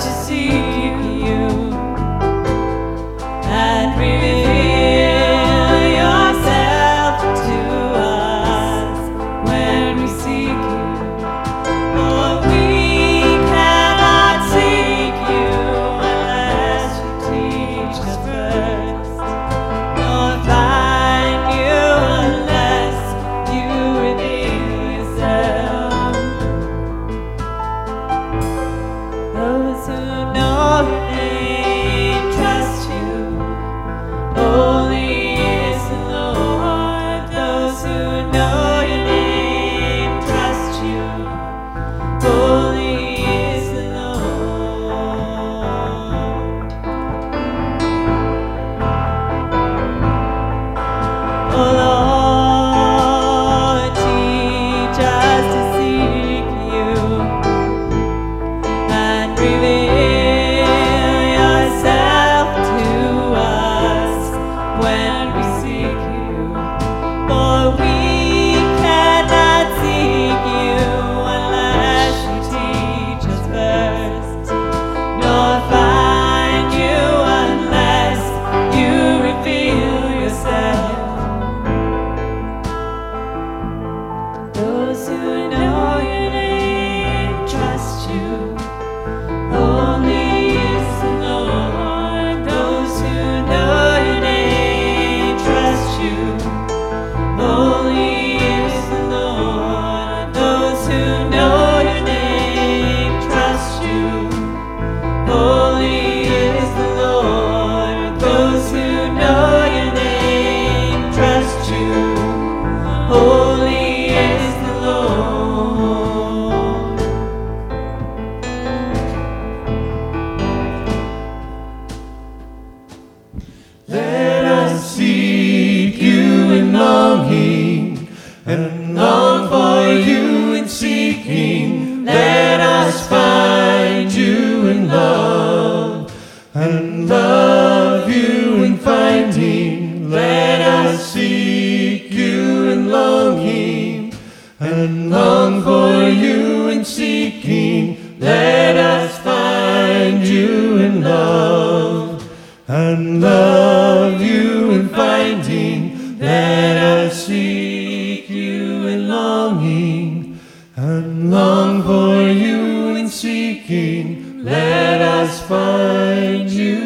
to see. soon. and long for you in seeking. Let us find you in love and love you in finding. Let us seek you in longing and long for you in seeking. Let us find you in love and love you in finding. Let and long for you in seeking, let us find you.